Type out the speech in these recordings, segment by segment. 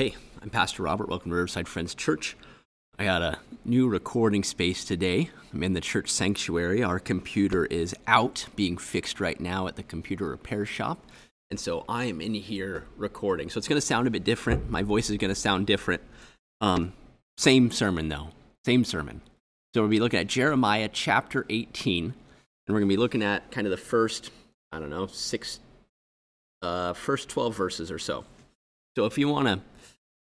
hey, I'm Pastor Robert. Welcome to Riverside Friends Church. I got a new recording space today. I'm in the church sanctuary. Our computer is out, being fixed right now at the computer repair shop. And so I am in here recording. So it's going to sound a bit different. My voice is going to sound different. Um, same sermon, though. Same sermon. So we'll be looking at Jeremiah chapter 18. And we're going to be looking at kind of the first, I don't know, six, uh, first 12 verses or so. So if you want to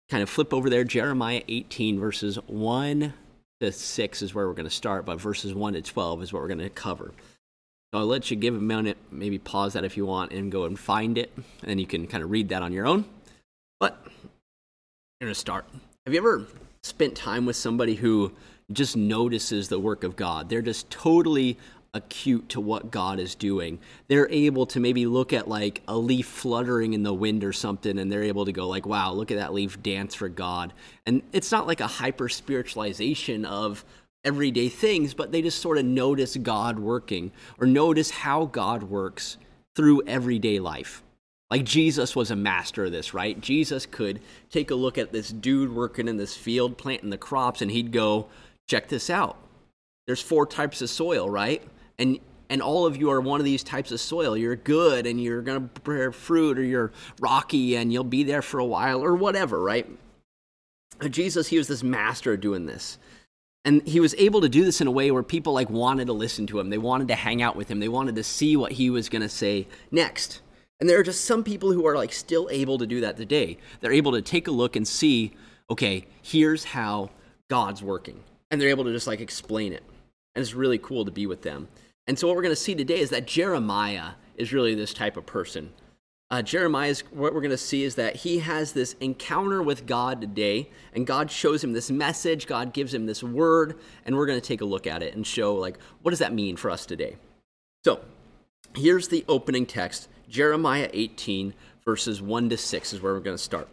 kind of flip over there, Jeremiah 18, verses 1 to 6 is where we're going to start, but verses 1 to 12 is what we're going to cover. So I'll let you give a minute, maybe pause that if you want, and go and find it, and then you can kind of read that on your own. But I'm going to start. Have you ever spent time with somebody who just notices the work of God? They're just totally acute to what God is doing. They're able to maybe look at like a leaf fluttering in the wind or something and they're able to go like, "Wow, look at that leaf dance for God." And it's not like a hyper spiritualization of everyday things, but they just sort of notice God working or notice how God works through everyday life. Like Jesus was a master of this, right? Jesus could take a look at this dude working in this field planting the crops and he'd go, "Check this out. There's four types of soil, right? And and all of you are one of these types of soil. You're good and you're going to bear fruit, or you're rocky and you'll be there for a while, or whatever, right? Jesus, he was this master of doing this. And he was able to do this in a way where people like wanted to listen to him. They wanted to hang out with him. They wanted to see what he was going to say next. And there are just some people who are like still able to do that today. They're able to take a look and see, okay, here's how God's working. And they're able to just like explain it. And it's really cool to be with them. And so, what we're going to see today is that Jeremiah is really this type of person. Uh, Jeremiah's what we're going to see is that he has this encounter with God today, and God shows him this message. God gives him this word, and we're going to take a look at it and show like what does that mean for us today. So, here's the opening text: Jeremiah 18 verses 1 to 6 is where we're going to start.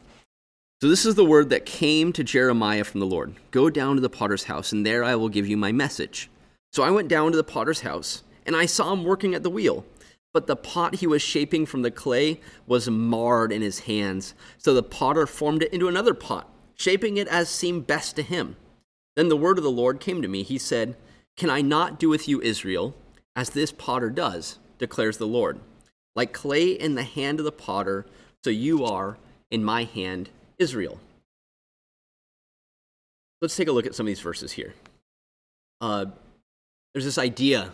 So this is the word that came to Jeremiah from the Lord: Go down to the potter's house, and there I will give you my message. So I went down to the potter's house, and I saw him working at the wheel. But the pot he was shaping from the clay was marred in his hands. So the potter formed it into another pot, shaping it as seemed best to him. Then the word of the Lord came to me. He said, Can I not do with you, Israel, as this potter does, declares the Lord? Like clay in the hand of the potter, so you are in my hand, Israel. Let's take a look at some of these verses here. Uh, there's this idea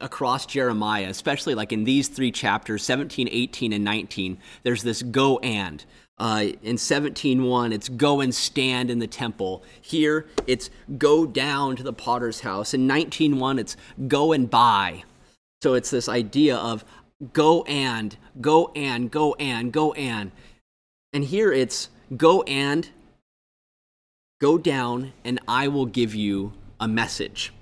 across Jeremiah, especially like in these three chapters 17, 18, and 19. There's this go and. Uh, in 17.1, it's go and stand in the temple. Here, it's go down to the potter's house. In 19.1, it's go and buy. So it's this idea of go and, go and, go and, go and. And here it's go and, go down, and I will give you a message.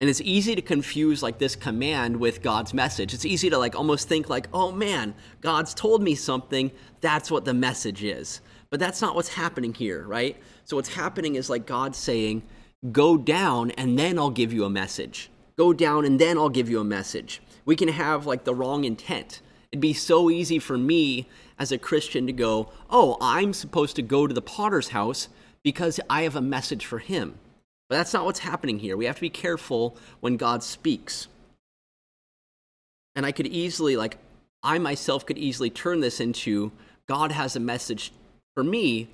And it's easy to confuse like this command with God's message. It's easy to like almost think like, "Oh man, God's told me something, that's what the message is." But that's not what's happening here, right? So what's happening is like God saying, "Go down and then I'll give you a message. Go down and then I'll give you a message." We can have like the wrong intent. It'd be so easy for me as a Christian to go, "Oh, I'm supposed to go to the potter's house because I have a message for him." But that's not what's happening here. We have to be careful when God speaks. And I could easily, like, I myself could easily turn this into God has a message for me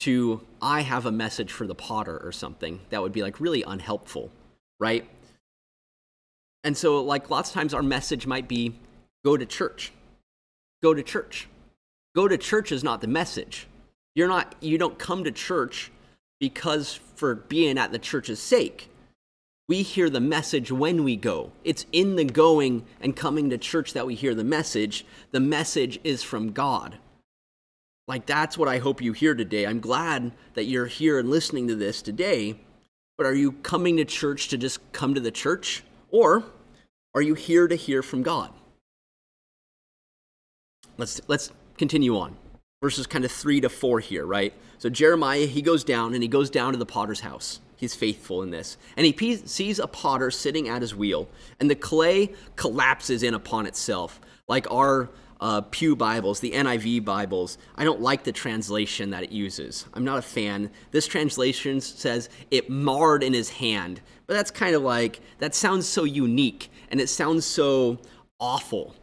to I have a message for the potter or something. That would be like really unhelpful, right? And so, like, lots of times our message might be go to church. Go to church. Go to church is not the message. You're not, you don't come to church because for being at the church's sake. We hear the message when we go. It's in the going and coming to church that we hear the message. The message is from God. Like, that's what I hope you hear today. I'm glad that you're here and listening to this today. But are you coming to church to just come to the church? Or are you here to hear from God? Let's, let's continue on. Verses kind of three to four here, right? So Jeremiah, he goes down and he goes down to the potter's house. He's faithful in this. And he sees a potter sitting at his wheel, and the clay collapses in upon itself, like our uh, Pew Bibles, the NIV Bibles, I don't like the translation that it uses. I'm not a fan. This translation says it marred in his hand, but that's kind of like, that sounds so unique and it sounds so awful.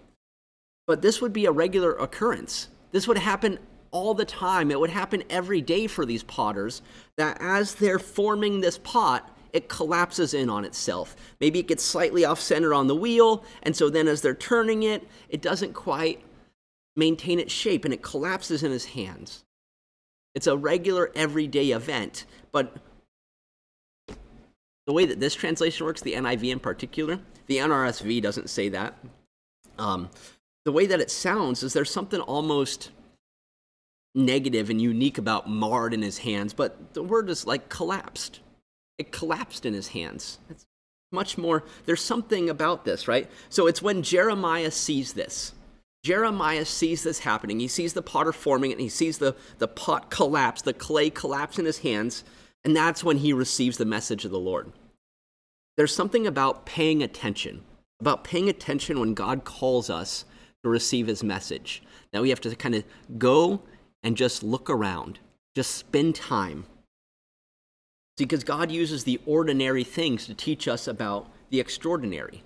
But this would be a regular occurrence. This would happen all the time. It would happen every day for these potters that as they're forming this pot, it collapses in on itself. Maybe it gets slightly off center on the wheel, and so then as they're turning it, it doesn't quite maintain its shape and it collapses in his hands. It's a regular everyday event, but the way that this translation works, the NIV in particular, the NRSV doesn't say that. Um, the way that it sounds is there's something almost negative and unique about marred in his hands, but the word is like collapsed. It collapsed in his hands. It's much more, there's something about this, right? So it's when Jeremiah sees this. Jeremiah sees this happening. He sees the potter forming it, and he sees the, the pot collapse, the clay collapse in his hands, and that's when he receives the message of the Lord. There's something about paying attention, about paying attention when God calls us to receive his message. That we have to kind of go and just look around, just spend time. See, because God uses the ordinary things to teach us about the extraordinary.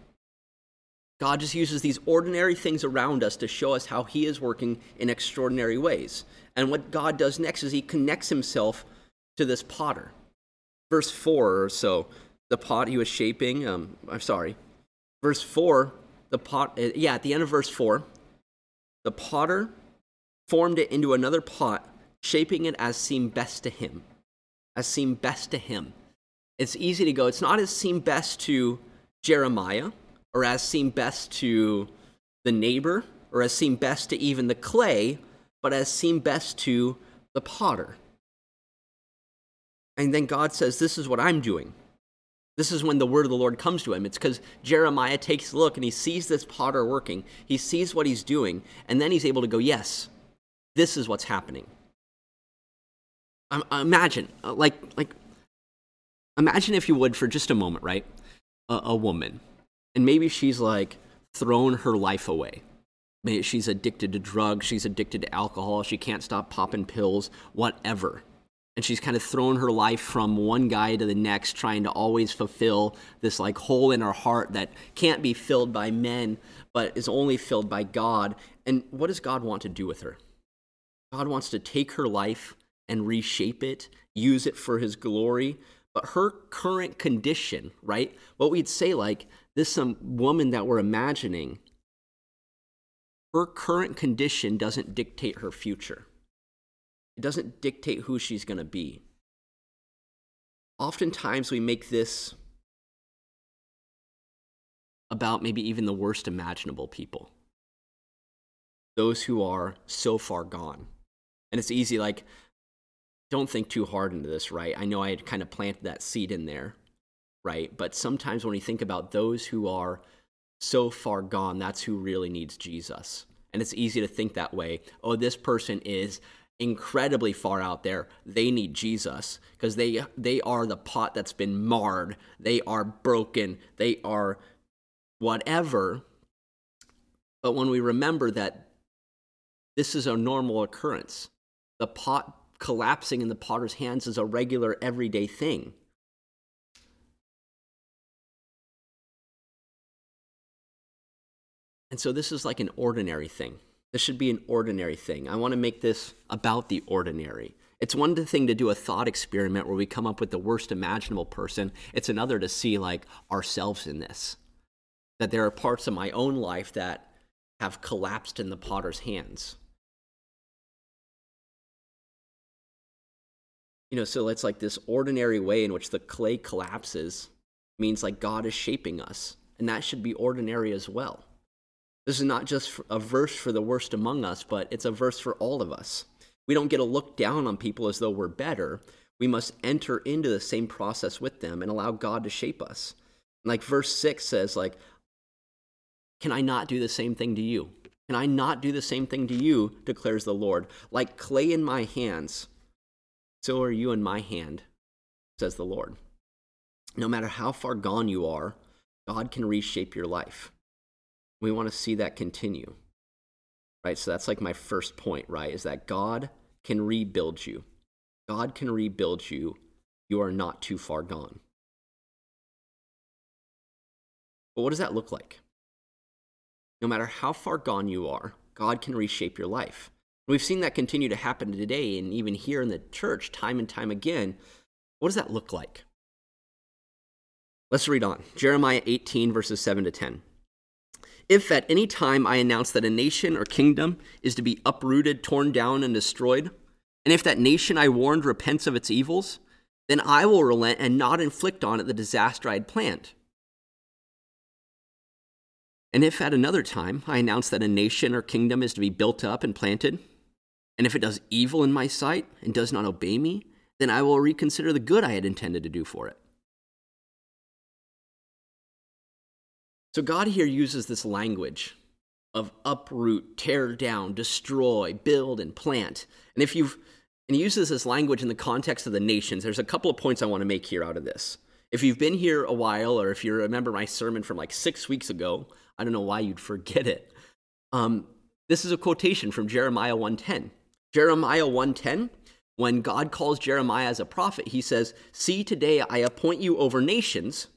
God just uses these ordinary things around us to show us how He is working in extraordinary ways. And what God does next is He connects Himself to this potter. Verse 4 or so, the pot He was shaping, um, I'm sorry. Verse 4, the pot, uh, yeah, at the end of verse 4, the potter formed it into another pot, shaping it as seemed best to him. As seemed best to him. It's easy to go, it's not as seemed best to Jeremiah, or as seemed best to the neighbor, or as seemed best to even the clay, but as seemed best to the potter. And then God says, This is what I'm doing. This is when the word of the Lord comes to him. It's because Jeremiah takes a look and he sees this potter working. He sees what he's doing, and then he's able to go, Yes, this is what's happening. Um, imagine, uh, like, like, imagine if you would for just a moment, right? A, a woman, and maybe she's like thrown her life away. Maybe she's addicted to drugs, she's addicted to alcohol, she can't stop popping pills, whatever. And she's kind of thrown her life from one guy to the next, trying to always fulfill this like hole in her heart that can't be filled by men, but is only filled by God. And what does God want to do with her? God wants to take her life and reshape it, use it for his glory. But her current condition, right? What we'd say, like, this some woman that we're imagining, her current condition doesn't dictate her future. It doesn't dictate who she's going to be. Oftentimes, we make this about maybe even the worst imaginable people those who are so far gone. And it's easy, like, don't think too hard into this, right? I know I had kind of planted that seed in there, right? But sometimes when you think about those who are so far gone, that's who really needs Jesus. And it's easy to think that way. Oh, this person is incredibly far out there. They need Jesus because they they are the pot that's been marred. They are broken. They are whatever. But when we remember that this is a normal occurrence, the pot collapsing in the potter's hands is a regular, everyday thing. And so this is like an ordinary thing. This should be an ordinary thing. I want to make this about the ordinary. It's one thing to do a thought experiment where we come up with the worst imaginable person. It's another to see like ourselves in this. That there are parts of my own life that have collapsed in the potter's hands. you know, so it's like this ordinary way in which the clay collapses means like God is shaping us, and that should be ordinary as well. This is not just a verse for the worst among us, but it's a verse for all of us. We don't get to look down on people as though we're better. We must enter into the same process with them and allow God to shape us. Like verse 6 says like can I not do the same thing to you? Can I not do the same thing to you? declares the Lord. Like clay in my hands, so are you in my hand, says the Lord. No matter how far gone you are, God can reshape your life. We want to see that continue. right? So that's like my first point, right? Is that God can rebuild you. God can rebuild you. You are not too far gone. But what does that look like? No matter how far gone you are, God can reshape your life. We've seen that continue to happen today and even here in the church, time and time again. What does that look like? Let's read on. Jeremiah 18, verses 7 to 10. If at any time I announce that a nation or kingdom is to be uprooted, torn down, and destroyed, and if that nation I warned repents of its evils, then I will relent and not inflict on it the disaster I had planned. And if at another time I announce that a nation or kingdom is to be built up and planted, and if it does evil in my sight and does not obey me, then I will reconsider the good I had intended to do for it. So God here uses this language of uproot, tear down, destroy, build, and plant. And if you've and he uses this language in the context of the nations, there's a couple of points I want to make here out of this. If you've been here a while, or if you remember my sermon from like six weeks ago, I don't know why you'd forget it. Um, this is a quotation from Jeremiah 110. Jeremiah 110, when God calls Jeremiah as a prophet, he says, See, today I appoint you over nations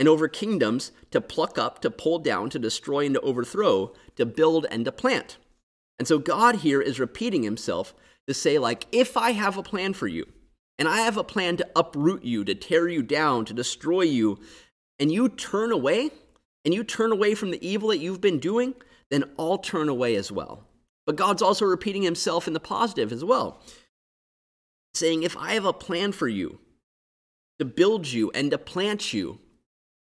and over kingdoms to pluck up, to pull down, to destroy, and to overthrow, to build and to plant. And so God here is repeating himself to say, like, if I have a plan for you, and I have a plan to uproot you, to tear you down, to destroy you, and you turn away, and you turn away from the evil that you've been doing, then I'll turn away as well. But God's also repeating himself in the positive as well, saying, if I have a plan for you to build you and to plant you,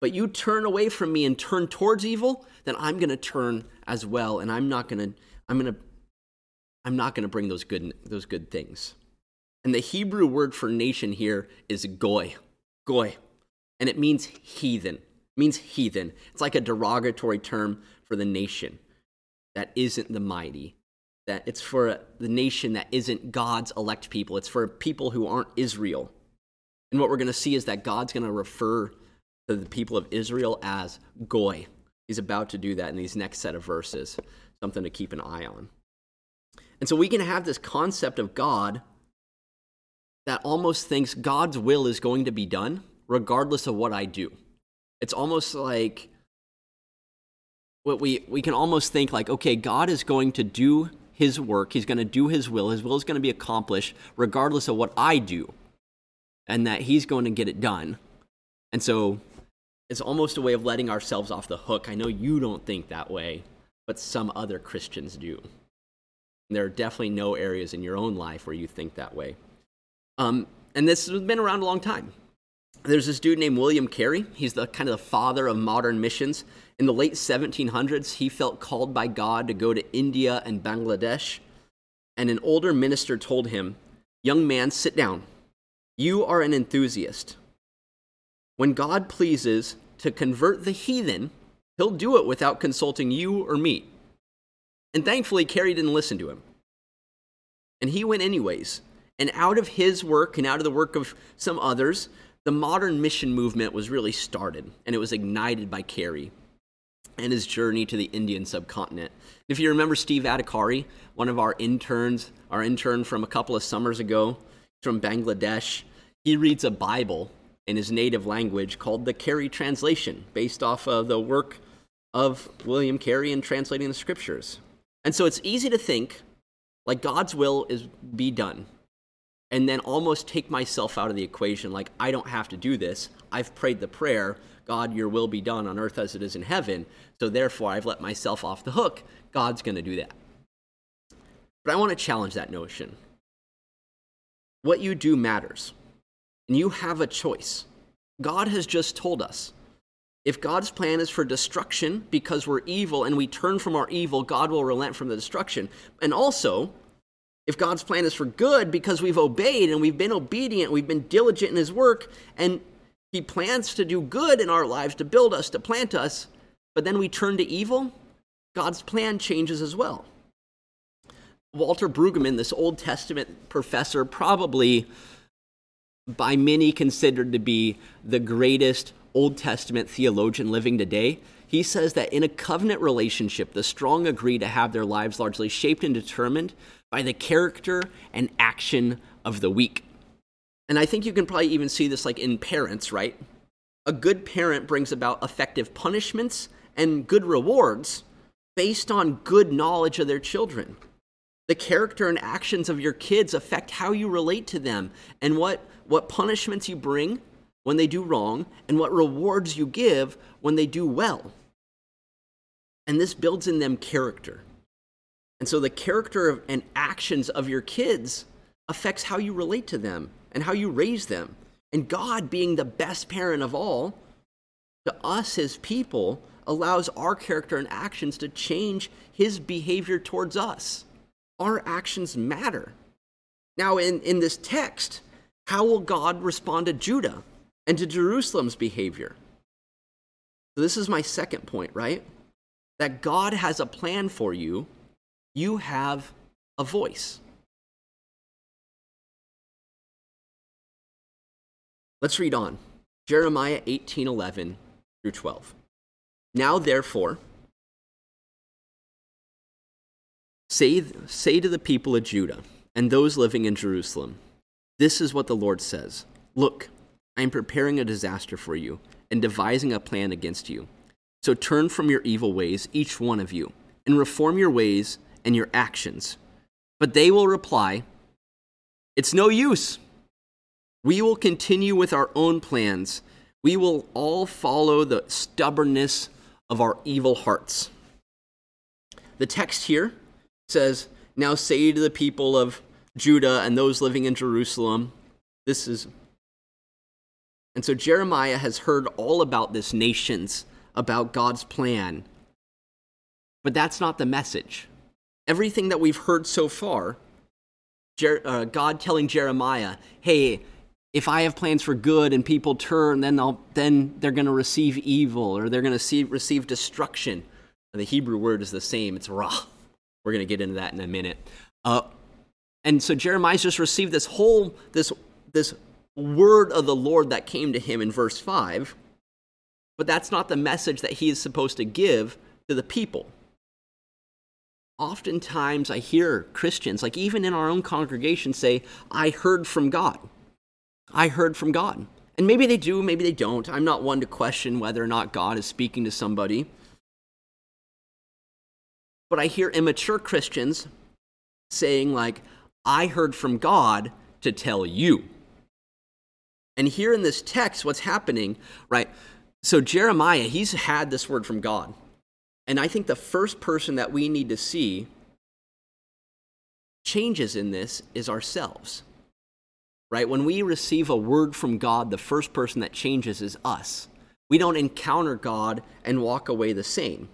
but you turn away from me and turn towards evil, then I'm going to turn as well and I'm not going to I'm going to I'm not going to bring those good those good things. And the Hebrew word for nation here is goy. Goy. And it means heathen. It means heathen. It's like a derogatory term for the nation that isn't the mighty. That it's for the nation that isn't God's elect people. It's for people who aren't Israel. And what we're going to see is that God's going to refer to the people of Israel as Goy. He's about to do that in these next set of verses, something to keep an eye on. And so we can have this concept of God that almost thinks God's will is going to be done regardless of what I do. It's almost like what we we can almost think like okay, God is going to do his work, he's going to do his will. His will is going to be accomplished regardless of what I do. And that he's going to get it done. And so it's almost a way of letting ourselves off the hook. I know you don't think that way, but some other Christians do. And there are definitely no areas in your own life where you think that way. Um, and this has been around a long time. There's this dude named William Carey. He's the kind of the father of modern missions. In the late 1700s, he felt called by God to go to India and Bangladesh. And an older minister told him, Young man, sit down. You are an enthusiast. When God pleases to convert the heathen, he'll do it without consulting you or me. And thankfully, Carey didn't listen to him. And he went anyways. And out of his work and out of the work of some others, the modern mission movement was really started. And it was ignited by Carey and his journey to the Indian subcontinent. If you remember Steve Adhikari, one of our interns, our intern from a couple of summers ago from Bangladesh, he reads a Bible in his native language called the Carey Translation, based off of the work of William Carey in translating the scriptures. And so it's easy to think like God's will is be done. And then almost take myself out of the equation like I don't have to do this. I've prayed the prayer, God, your will be done on earth as it is in heaven. So therefore I've let myself off the hook. God's going to do that. But I want to challenge that notion. What you do matters you have a choice. God has just told us if God's plan is for destruction because we're evil and we turn from our evil, God will relent from the destruction. And also, if God's plan is for good because we've obeyed and we've been obedient, we've been diligent in His work, and He plans to do good in our lives to build us, to plant us, but then we turn to evil, God's plan changes as well. Walter Brueggemann, this Old Testament professor, probably by many considered to be the greatest Old Testament theologian living today. he says that in a covenant relationship, the strong agree to have their lives largely shaped and determined by the character and action of the weak. And I think you can probably even see this like in parents, right? A good parent brings about effective punishments and good rewards based on good knowledge of their children. The character and actions of your kids affect how you relate to them and what, what punishments you bring when they do wrong and what rewards you give when they do well. And this builds in them character. And so the character and actions of your kids affects how you relate to them and how you raise them. And God, being the best parent of all, to us, his people, allows our character and actions to change his behavior towards us. Our actions matter. Now, in, in this text, how will God respond to Judah and to Jerusalem's behavior? So, this is my second point, right? That God has a plan for you, you have a voice. Let's read on. Jeremiah 18 11 through 12. Now, therefore, say, say to the people of Judah and those living in Jerusalem, This is what the Lord says Look, I am preparing a disaster for you and devising a plan against you. So turn from your evil ways, each one of you, and reform your ways and your actions. But they will reply, It's no use. We will continue with our own plans. We will all follow the stubbornness of our evil hearts. The text here says, Now say to the people of Judah and those living in Jerusalem, this is. And so Jeremiah has heard all about this nations, about God's plan. But that's not the message. Everything that we've heard so far, Jer- uh, God telling Jeremiah, hey, if I have plans for good and people turn, then they'll then they're going to receive evil or they're going to receive destruction. The Hebrew word is the same. It's ra. We're going to get into that in a minute. Uh, and so Jeremiah's just received this whole this this word of the Lord that came to him in verse five, but that's not the message that he is supposed to give to the people. Oftentimes, I hear Christians, like even in our own congregation, say, "I heard from God." I heard from God. And maybe they do, maybe they don't. I'm not one to question whether or not God is speaking to somebody. But I hear immature Christians saying, like, I heard from God to tell you. And here in this text, what's happening, right? So Jeremiah, he's had this word from God. And I think the first person that we need to see changes in this is ourselves right? When we receive a word from God, the first person that changes is us. We don't encounter God and walk away the same.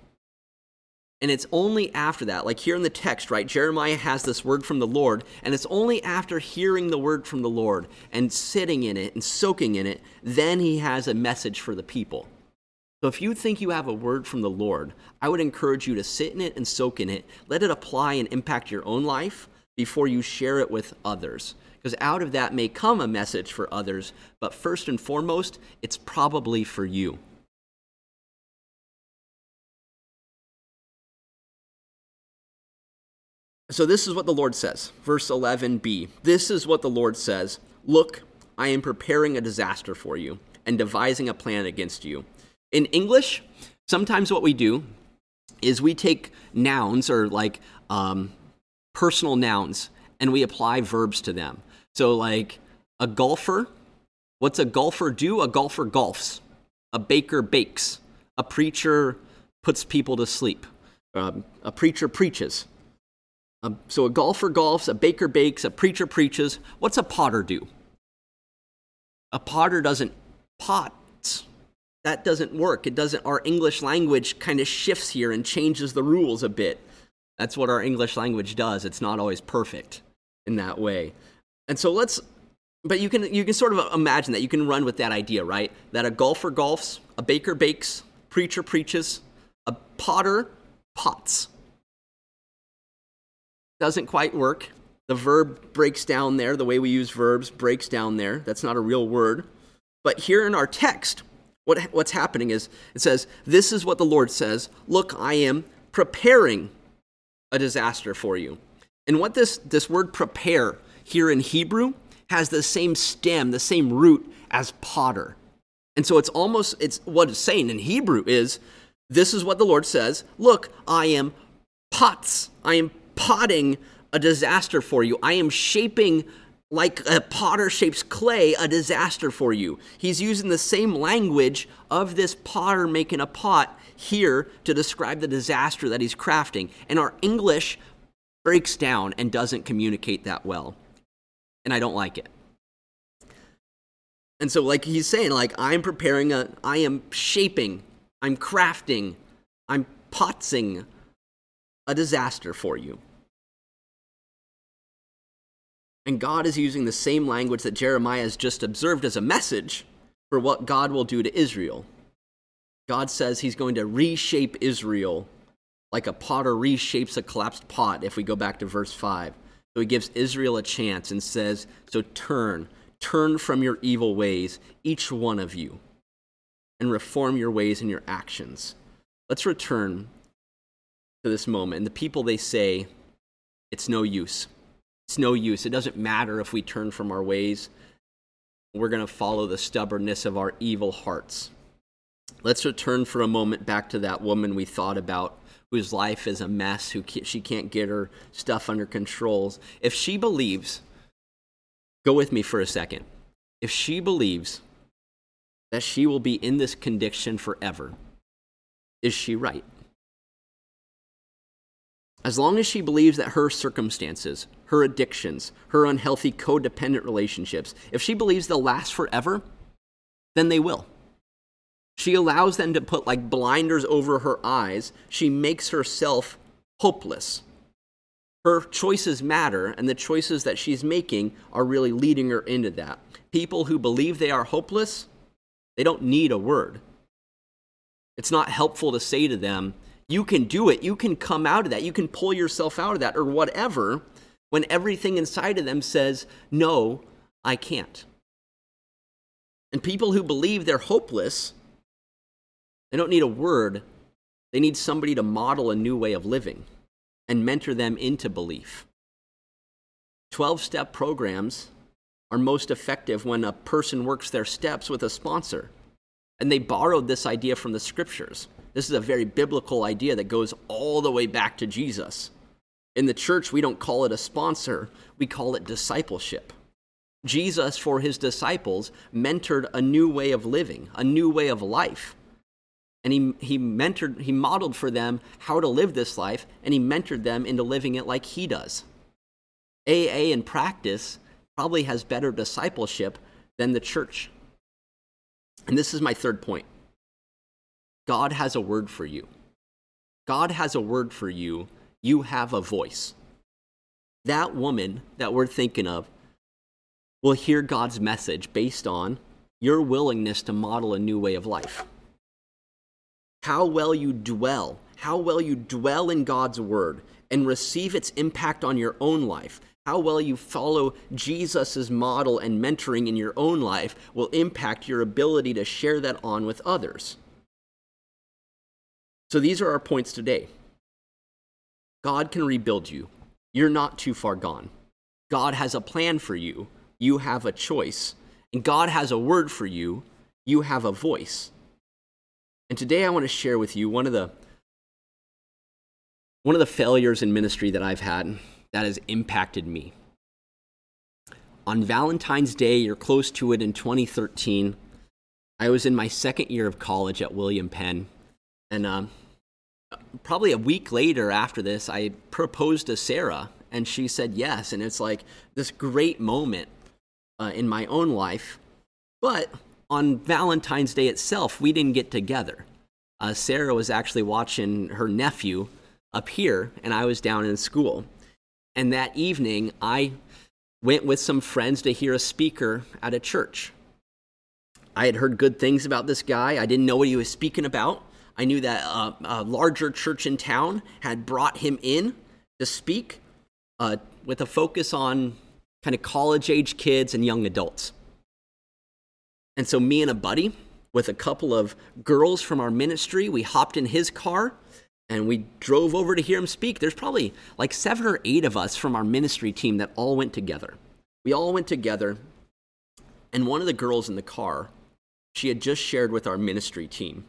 And it's only after that, like here in the text, right? Jeremiah has this word from the Lord, and it's only after hearing the word from the Lord and sitting in it and soaking in it, then he has a message for the people. So if you think you have a word from the Lord, I would encourage you to sit in it and soak in it. Let it apply and impact your own life before you share it with others because out of that may come a message for others, but first and foremost, it's probably for you. So, this is what the Lord says, verse 11b. This is what the Lord says Look, I am preparing a disaster for you and devising a plan against you. In English, sometimes what we do is we take nouns or like um, personal nouns and we apply verbs to them. So, like a golfer, what's a golfer do? A golfer golfs. A baker bakes. A preacher puts people to sleep. Um, a preacher preaches. Um, so, a golfer golfs, a baker bakes, a preacher preaches. What's a potter do? A potter doesn't pots. That doesn't work. It doesn't. Our English language kind of shifts here and changes the rules a bit. That's what our English language does. It's not always perfect in that way. And so let's but you can you can sort of imagine that you can run with that idea, right? That a golfer golfs, a baker bakes, preacher preaches, a potter pots. Doesn't quite work. The verb breaks down there. The way we use verbs breaks down there. That's not a real word. But here in our text, What, what's happening is it says, This is what the Lord says Look, I am preparing a disaster for you. And what this, this word prepare here in Hebrew has the same stem, the same root as potter. And so it's almost, it's what it's saying in Hebrew is, This is what the Lord says Look, I am pots. I am potting a disaster for you. I am shaping like a potter shapes clay, a disaster for you. He's using the same language of this potter making a pot here to describe the disaster that he's crafting. And our English breaks down and doesn't communicate that well. And I don't like it. And so, like he's saying, like, I'm preparing a, I am shaping, I'm crafting, I'm potsing a disaster for you. And God is using the same language that Jeremiah has just observed as a message for what God will do to Israel. God says he's going to reshape Israel like a potter reshapes a collapsed pot, if we go back to verse 5. So he gives Israel a chance and says, So turn, turn from your evil ways, each one of you, and reform your ways and your actions. Let's return to this moment. And the people, they say, It's no use. It's no use. It doesn't matter if we turn from our ways. We're going to follow the stubbornness of our evil hearts. Let's return for a moment back to that woman we thought about whose life is a mess, who she can't get her stuff under controls. If she believes, go with me for a second. If she believes that she will be in this condition forever, is she right? As long as she believes that her circumstances, her addictions, her unhealthy codependent relationships, if she believes they'll last forever, then they will. She allows them to put like blinders over her eyes. She makes herself hopeless. Her choices matter, and the choices that she's making are really leading her into that. People who believe they are hopeless, they don't need a word. It's not helpful to say to them, you can do it. You can come out of that. You can pull yourself out of that or whatever when everything inside of them says, no, I can't. And people who believe they're hopeless, they don't need a word. They need somebody to model a new way of living and mentor them into belief. 12 step programs are most effective when a person works their steps with a sponsor. And they borrowed this idea from the scriptures. This is a very biblical idea that goes all the way back to Jesus. In the church, we don't call it a sponsor, we call it discipleship. Jesus, for his disciples, mentored a new way of living, a new way of life. And he, he mentored, he modeled for them how to live this life, and he mentored them into living it like he does. AA in practice probably has better discipleship than the church. And this is my third point. God has a word for you. God has a word for you. You have a voice. That woman that we're thinking of will hear God's message based on your willingness to model a new way of life. How well you dwell, how well you dwell in God's word and receive its impact on your own life, how well you follow Jesus' model and mentoring in your own life will impact your ability to share that on with others. So these are our points today. God can rebuild you. You're not too far gone. God has a plan for you. You have a choice. And God has a word for you. You have a voice. And today I want to share with you one of the one of the failures in ministry that I've had that has impacted me. On Valentine's Day you're close to it in 2013, I was in my second year of college at William Penn and um, probably a week later after this, I proposed to Sarah, and she said yes. And it's like this great moment uh, in my own life. But on Valentine's Day itself, we didn't get together. Uh, Sarah was actually watching her nephew up here, and I was down in school. And that evening, I went with some friends to hear a speaker at a church. I had heard good things about this guy. I didn't know what he was speaking about. I knew that uh, a larger church in town had brought him in to speak uh, with a focus on kind of college age kids and young adults. And so, me and a buddy with a couple of girls from our ministry. We hopped in his car and we drove over to hear him speak. There's probably like seven or eight of us from our ministry team that all went together. We all went together, and one of the girls in the car, she had just shared with our ministry team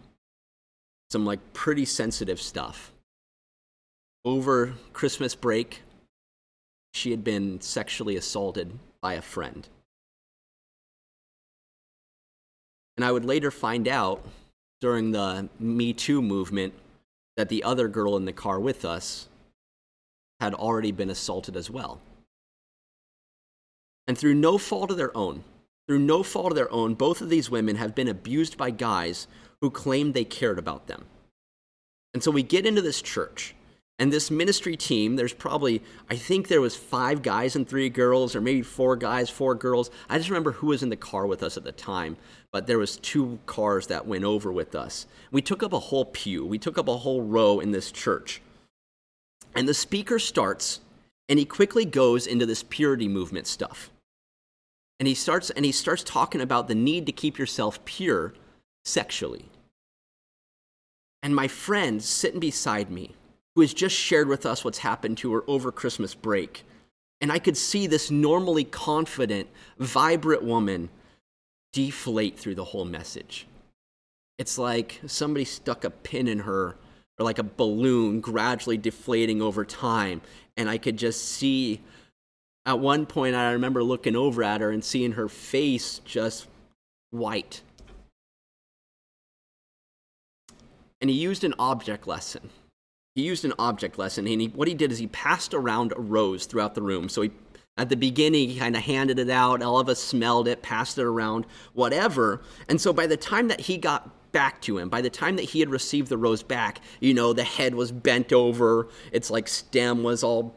some like pretty sensitive stuff. Over Christmas break, she had been sexually assaulted by a friend. And I would later find out during the Me Too movement that the other girl in the car with us had already been assaulted as well. And through no fault of their own, through no fault of their own, both of these women have been abused by guys who claimed they cared about them. And so we get into this church, and this ministry team, there's probably, I think there was five guys and three girls, or maybe four guys, four girls. I just remember who was in the car with us at the time, but there was two cars that went over with us. We took up a whole pew. We took up a whole row in this church. And the speaker starts, and he quickly goes into this purity movement stuff. And he starts and he starts talking about the need to keep yourself pure sexually. And my friend sitting beside me, who has just shared with us what's happened to her over Christmas break. And I could see this normally confident, vibrant woman deflate through the whole message. It's like somebody stuck a pin in her, or like a balloon gradually deflating over time. And I could just see at one point, I remember looking over at her and seeing her face just white. And he used an object lesson he used an object lesson, and he, what he did is he passed around a rose throughout the room. So he, at the beginning, he kind of handed it out. All of us smelled it, passed it around, whatever. And so by the time that he got back to him, by the time that he had received the rose back, you know, the head was bent over. It's like stem was all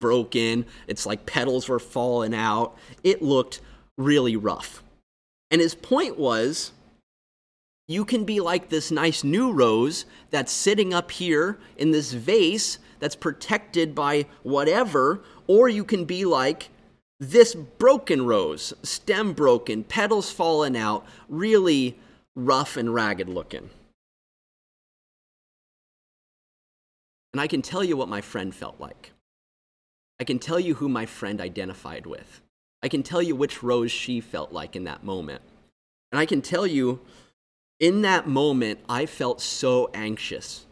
broken. It's like petals were falling out. It looked really rough. And his point was you can be like this nice new rose that's sitting up here in this vase that's protected by whatever, or you can be like this broken rose, stem broken, petals fallen out, really rough and ragged looking. And I can tell you what my friend felt like. I can tell you who my friend identified with. I can tell you which rose she felt like in that moment. And I can tell you in that moment, I felt so anxious.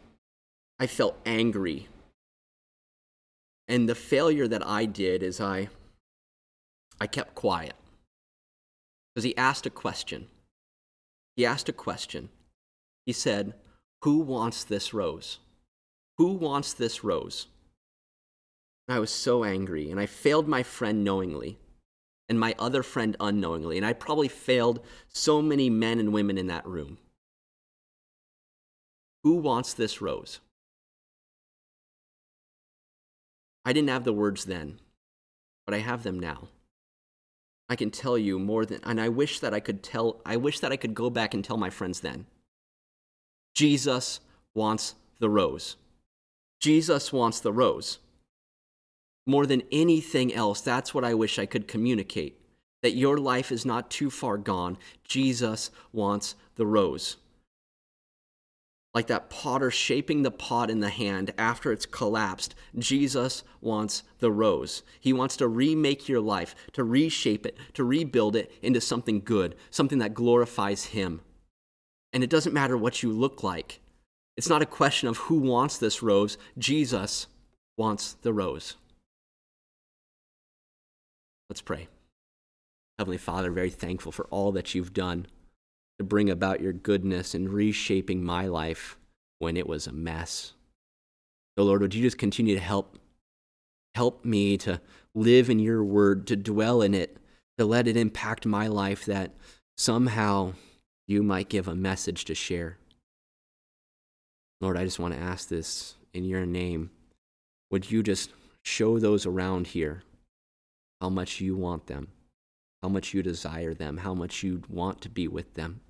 I felt angry. And the failure that I did is I, I kept quiet. Because he asked a question. He asked a question. He said, Who wants this rose? Who wants this rose? I was so angry, and I failed my friend knowingly and my other friend unknowingly. And I probably failed so many men and women in that room. Who wants this rose? I didn't have the words then, but I have them now. I can tell you more than, and I wish that I could tell, I wish that I could go back and tell my friends then. Jesus wants the rose. Jesus wants the rose more than anything else, that's what I wish I could communicate. That your life is not too far gone. Jesus wants the rose. Like that potter shaping the pot in the hand after it's collapsed, Jesus wants the rose. He wants to remake your life, to reshape it, to rebuild it into something good, something that glorifies Him. And it doesn't matter what you look like. It's not a question of who wants this rose. Jesus wants the rose. Let's pray. Heavenly Father, very thankful for all that you've done to bring about your goodness and reshaping my life when it was a mess. So, Lord, would you just continue to help help me to live in your word, to dwell in it, to let it impact my life that somehow you might give a message to share. Lord, I just want to ask this in your name. Would you just show those around here how much you want them, how much you desire them, how much you want to be with them.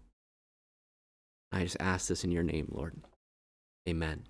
I just ask this in your name, Lord. Amen.